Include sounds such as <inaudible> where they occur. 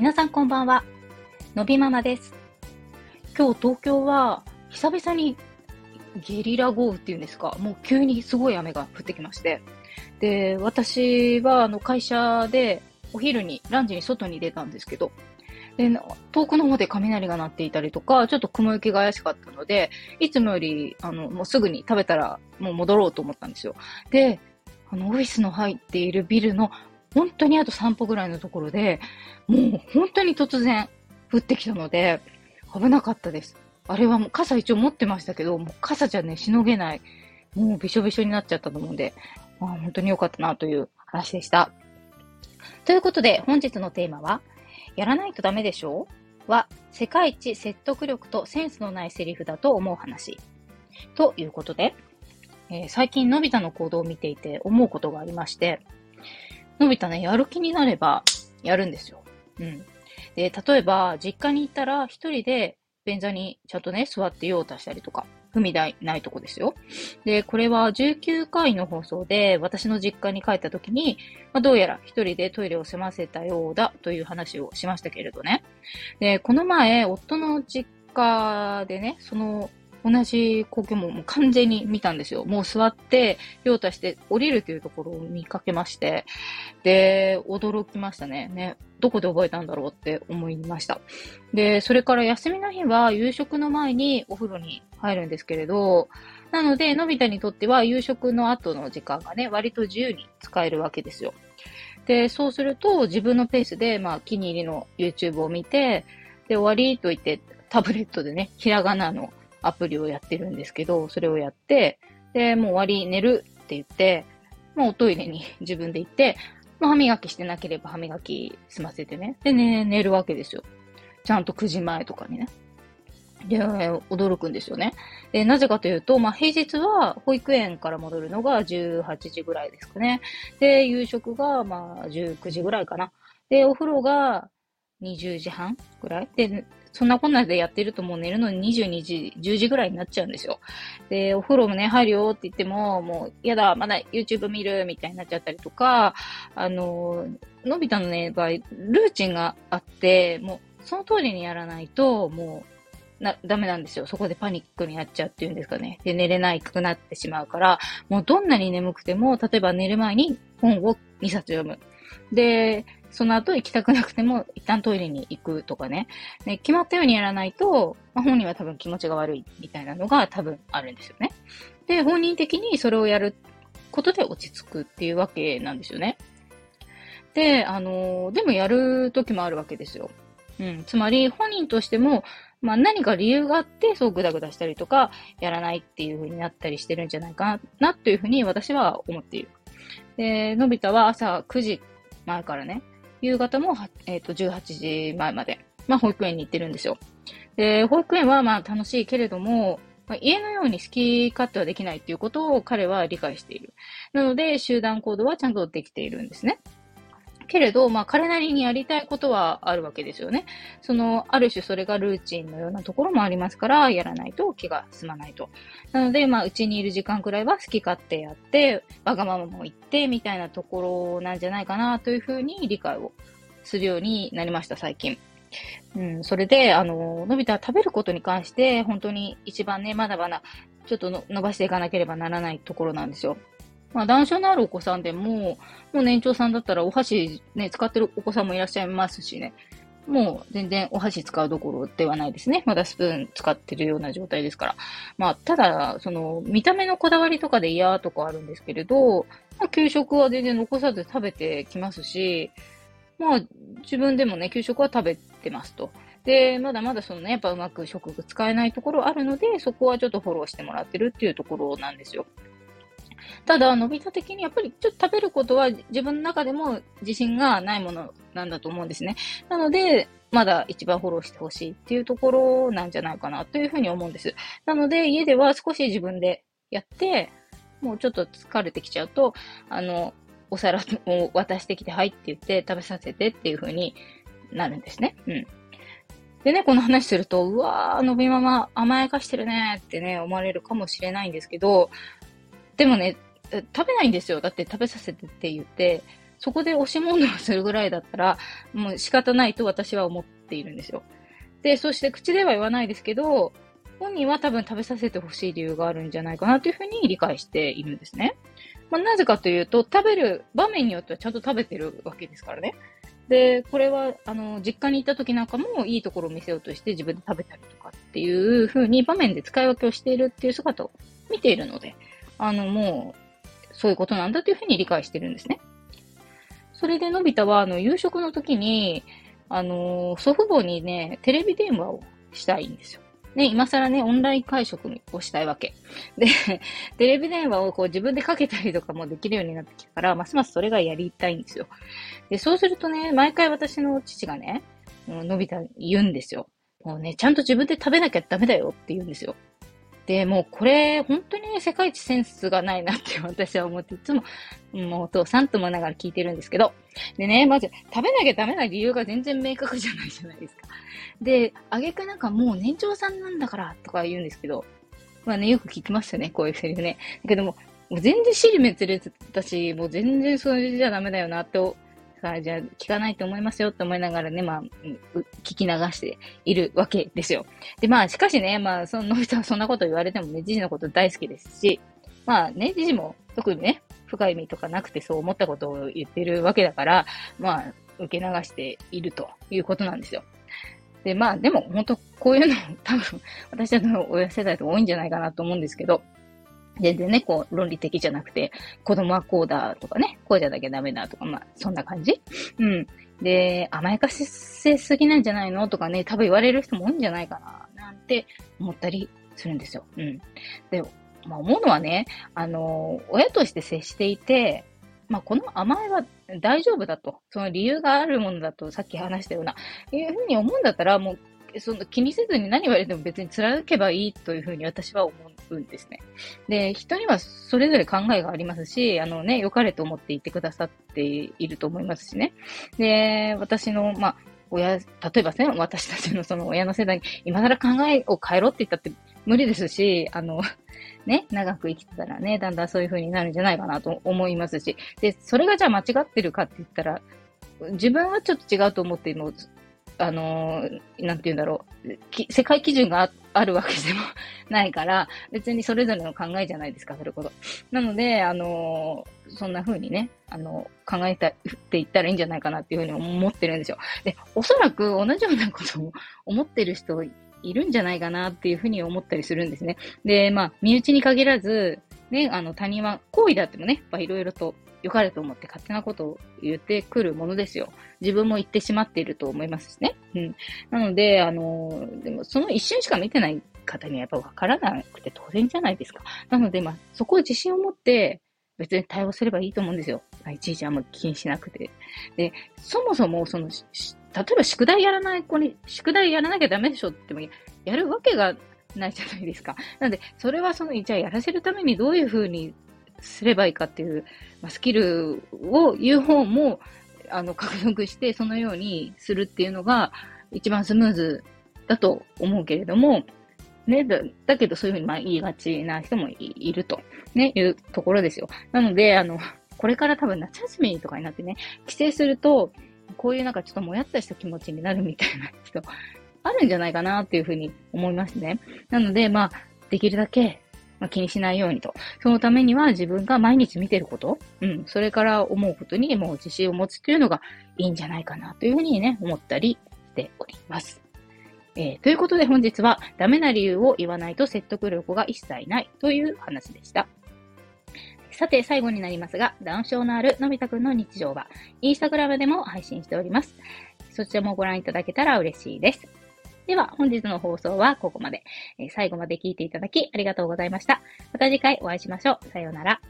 皆さんこんばんは。のびママです。今日東京は久々にゲリラ豪雨っていうんですか、もう急にすごい雨が降ってきまして。で、私はあの会社でお昼に、ランチに外に出たんですけど、で、遠くの方で雷が鳴っていたりとか、ちょっと雲行きが怪しかったので、いつもより、あの、もうすぐに食べたらもう戻ろうと思ったんですよ。で、あの、オフィスの入っているビルの本当にあと3歩ぐらいのところで、もう本当に突然降ってきたので、危なかったです。あれはもう傘一応持ってましたけど、もう傘じゃね、しのげない。もうびしょびしょになっちゃったと思うんで、あ、本当に良かったなという話でした。ということで、本日のテーマは、やらないとダメでしょ？うは、世界一説得力とセンスのないセリフだと思う話。ということで、えー、最近のび太の行動を見ていて思うことがありまして、のび太ね、やる気になれば、やるんですよ。うん。で、例えば、実家に行ったら、一人で便座にちゃんとね、座って用を足したりとか、踏み台ないとこですよ。で、これは19回の放送で、私の実家に帰った時に、まあ、どうやら一人でトイレを済ませたようだという話をしましたけれどね。で、この前、夫の実家でね、その同じ光景ももう完全に見たんですよ。もう座って、用足して降りるというところを見かけまして、で、驚きましたね。ね、どこで覚えたんだろうって思いました。で、それから休みの日は夕食の前にお風呂に入るんですけれど、なので、のび太にとっては夕食の後の時間がね、割と自由に使えるわけですよ。で、そうすると自分のペースで、まあ、気に入りの YouTube を見て、で、終わりと言って、タブレットでね、ひらがなのアプリをやってるんですけど、それをやって、で、もう終わり、寝るって言って、もうおトイレに自分で行って、まあ、歯磨きしてなければ歯磨き済ませてね。でね、寝るわけですよ。ちゃんと9時前とかにね。で、驚くんですよね。で、なぜかというと、まあ、平日は保育園から戻るのが18時ぐらいですかね。で、夕食が、まあ、19時ぐらいかな。で、お風呂が20時半ぐらい。で、そんなこんなでやってるともう寝るのに22時、10時ぐらいになっちゃうんですよ。で、お風呂もね、入るよって言っても、もう、やだ、まだ YouTube 見るみたいになっちゃったりとか、あの、のび太のね、場合、ルーチンがあって、もう、その通りにやらないと、もう、な、ダメなんですよ。そこでパニックになっちゃうっていうんですかね。で、寝れないくなってしまうから、もうどんなに眠くても、例えば寝る前に本を2冊読む。で、その後行きたくなくても一旦トイレに行くとかね。ね決まったようにやらないと、まあ、本人は多分気持ちが悪いみたいなのが多分あるんですよね。で、本人的にそれをやることで落ち着くっていうわけなんですよね。で、あのー、でもやる時もあるわけですよ。うん。つまり本人としても、まあ何か理由があって、そうグダグダしたりとか、やらないっていう風になったりしてるんじゃないかな、というふうに私は思っている。で、のび太は朝9時前からね、夕方も、えっ、ー、と、18時前まで、まあ、保育園に行ってるんですよ。で、保育園はまあ楽しいけれども、まあ、家のように好き勝手はできないっていうことを彼は理解している。なので、集団行動はちゃんとできているんですね。けれど、まあ、彼なりにやりたいことはあるわけですよね。その、ある種それがルーチンのようなところもありますから、やらないと気が済まないと。なので、まあ、うちにいる時間くらいは好き勝手やって、わがままも言って、みたいなところなんじゃないかな、というふうに理解をするようになりました、最近。うん、それで、あの、のび太は食べることに関して、本当に一番ね、まだまだ、ちょっと伸ばしていかなければならないところなんですよ。まあ、断症のあるお子さんでも、もう年長さんだったらお箸ね、使ってるお子さんもいらっしゃいますしね。もう全然お箸使うどころではないですね。まだスプーン使ってるような状態ですから。まあ、ただ、その、見た目のこだわりとかで嫌とかあるんですけれど、まあ、給食は全然残さず食べてきますし、まあ、自分でもね、給食は食べてますと。で、まだまだそのね、やっぱうまく食具使えないところあるので、そこはちょっとフォローしてもらってるっていうところなんですよ。ただ、のび太的にやっぱりちょっと食べることは自分の中でも自信がないものなんだと思うんですね。なので、まだ一番フォローしてほしいっていうところなんじゃないかなというふうに思うんです。なので、家では少し自分でやって、もうちょっと疲れてきちゃうと、あの、お皿を渡してきて、はいって言って食べさせてっていう風になるんですね。うん。でね、この話すると、うわー、のびママ甘やかしてるねってね、思われるかもしれないんですけど、でもね、食べないんですよ。だって食べさせてって言って、そこで押し問答するぐらいだったら、もう仕方ないと私は思っているんですよ。で、そして口では言わないですけど、本人は多分食べさせてほしい理由があるんじゃないかなというふうに理解しているんですね。まあ、なぜかというと、食べる場面によってはちゃんと食べてるわけですからね。で、これは、あの、実家に行った時なんかもいいところを見せようとして自分で食べたりとかっていう風に場面で使い分けをしているっていう姿を見ているので、あの、もう、そういうことなんだというふうに理解してるんですね。それでのび太は、あの、夕食の時に、あの、祖父母にね、テレビ電話をしたいんですよ。ね、今更ね、オンライン会食をしたいわけ。で、<laughs> テレビ電話をこう自分でかけたりとかもできるようになってきたから、ますますそれがやりたいんですよ。で、そうするとね、毎回私の父がね、のび太言うんですよ。もうね、ちゃんと自分で食べなきゃダメだよって言うんですよ。で、もうこれ、本当に、世界一センスがないなって <laughs> 私は思って、いつも、もうお父さんと思いながら聞いてるんですけど。でね、まず、食べなきゃダメな理由が全然明確じゃないじゃないですか。で、あげくなんかもう年長さんなんだからとか言うんですけど、まあね、よく聞きますよね、こういうセリフね。だけども、もう全然尻滅裂だし、もう全然それじゃダメだよなってさあ、じゃあ聞かないと思いますよって思いながらね、まあ、聞き流しているわけですよ。で、まあ、しかしね、まあ、その人はそんなこと言われてもね、じじのこと大好きですし、まあね、じじも特にね、深い意味とかなくてそう思ったことを言ってるわけだから、まあ、受け流しているということなんですよ。で、まあ、でも、本当こういうの、多分、私たちの親世代と多いんじゃないかなと思うんですけど、全然ね、こう、論理的じゃなくて、子供はこうだとかね、こうじゃなきゃダメだとか、まあ、そんな感じうん。で、甘やかしすぎなんじゃないのとかね、多分言われる人も多いんじゃないかな、なんて思ったりするんですよ。うん。で、まあ、思うのはね、あの、親として接していて、まあ、この甘えは大丈夫だと。その理由があるものだと、さっき話したような、いうふうに思うんだったら、もうその気にせずに何言われても別に貫けばいいというふうに私は思うんですね。で、人にはそれぞれ考えがありますし、あのね、良かれと思っていてくださっていると思いますしね。で、私の、まあ、親、例えばね、私たちのその親の世代に今更考えを変えろって言ったって無理ですし、あの、ね、長く生きてたらね、だんだんそういう風になるんじゃないかなと思いますし、で、それがじゃあ間違ってるかって言ったら、自分はちょっと違うと思っても、あのー、なんて言うんだろう、世界基準があるわけでも <laughs> ないから、別にそれぞれの考えじゃないですか、それこそ。なので、あのー、そんな風にね、あの、考えたっていったらいいんじゃないかなっていうふうに思ってるんですよ。で、おそらく同じようなことを <laughs> 思ってる人いるんじゃないかなっていうふうに思ったりするんですね。で、まあ、身内に限らず、ね、あの、他人は行為であってもね、いろいろと良かれと思って勝手なことを言ってくるものですよ。自分も言ってしまっていると思いますしね。うん。なので、あの、でもその一瞬しか見てない方にはやっぱ分からなくて当然じゃないですか。なので、まあ、そこを自信を持って、別に対応すればいいと思うんですよ。いちいちあんま気にしなくて。で、そもそも、その、例えば宿題やらない子に、宿題やらなきゃダメでしょっても、やるわけがないじゃないですか。なので、それはその、じゃあやらせるためにどういうふうにすればいいかっていう、まあ、スキルを言う方も、あの、獲得して、そのようにするっていうのが、一番スムーズだと思うけれども、ね、だだけどそういうふうにまあ言いがちな人もいると、ね、いうところですよ。なので、あの、これから多分夏休みとかになってね、帰省すると、こういうなんかちょっともやったした気持ちになるみたいな人、あるんじゃないかなっていうふうに思いますね。なので、まあ、できるだけまあ、気にしないようにと。そのためには自分が毎日見てること、うん、それから思うことにもう自信を持つというのがいいんじゃないかなというふうにね、思ったりしております。えー、ということで本日はダメな理由を言わないと説得力が一切ないという話でした。さて、最後になりますが、ダウン症のあるのび太くんの日常は、インスタグラムでも配信しております。そちらもご覧いただけたら嬉しいです。では、本日の放送はここまで。え最後まで聞いていただきありがとうございました。また次回お会いしましょう。さようなら。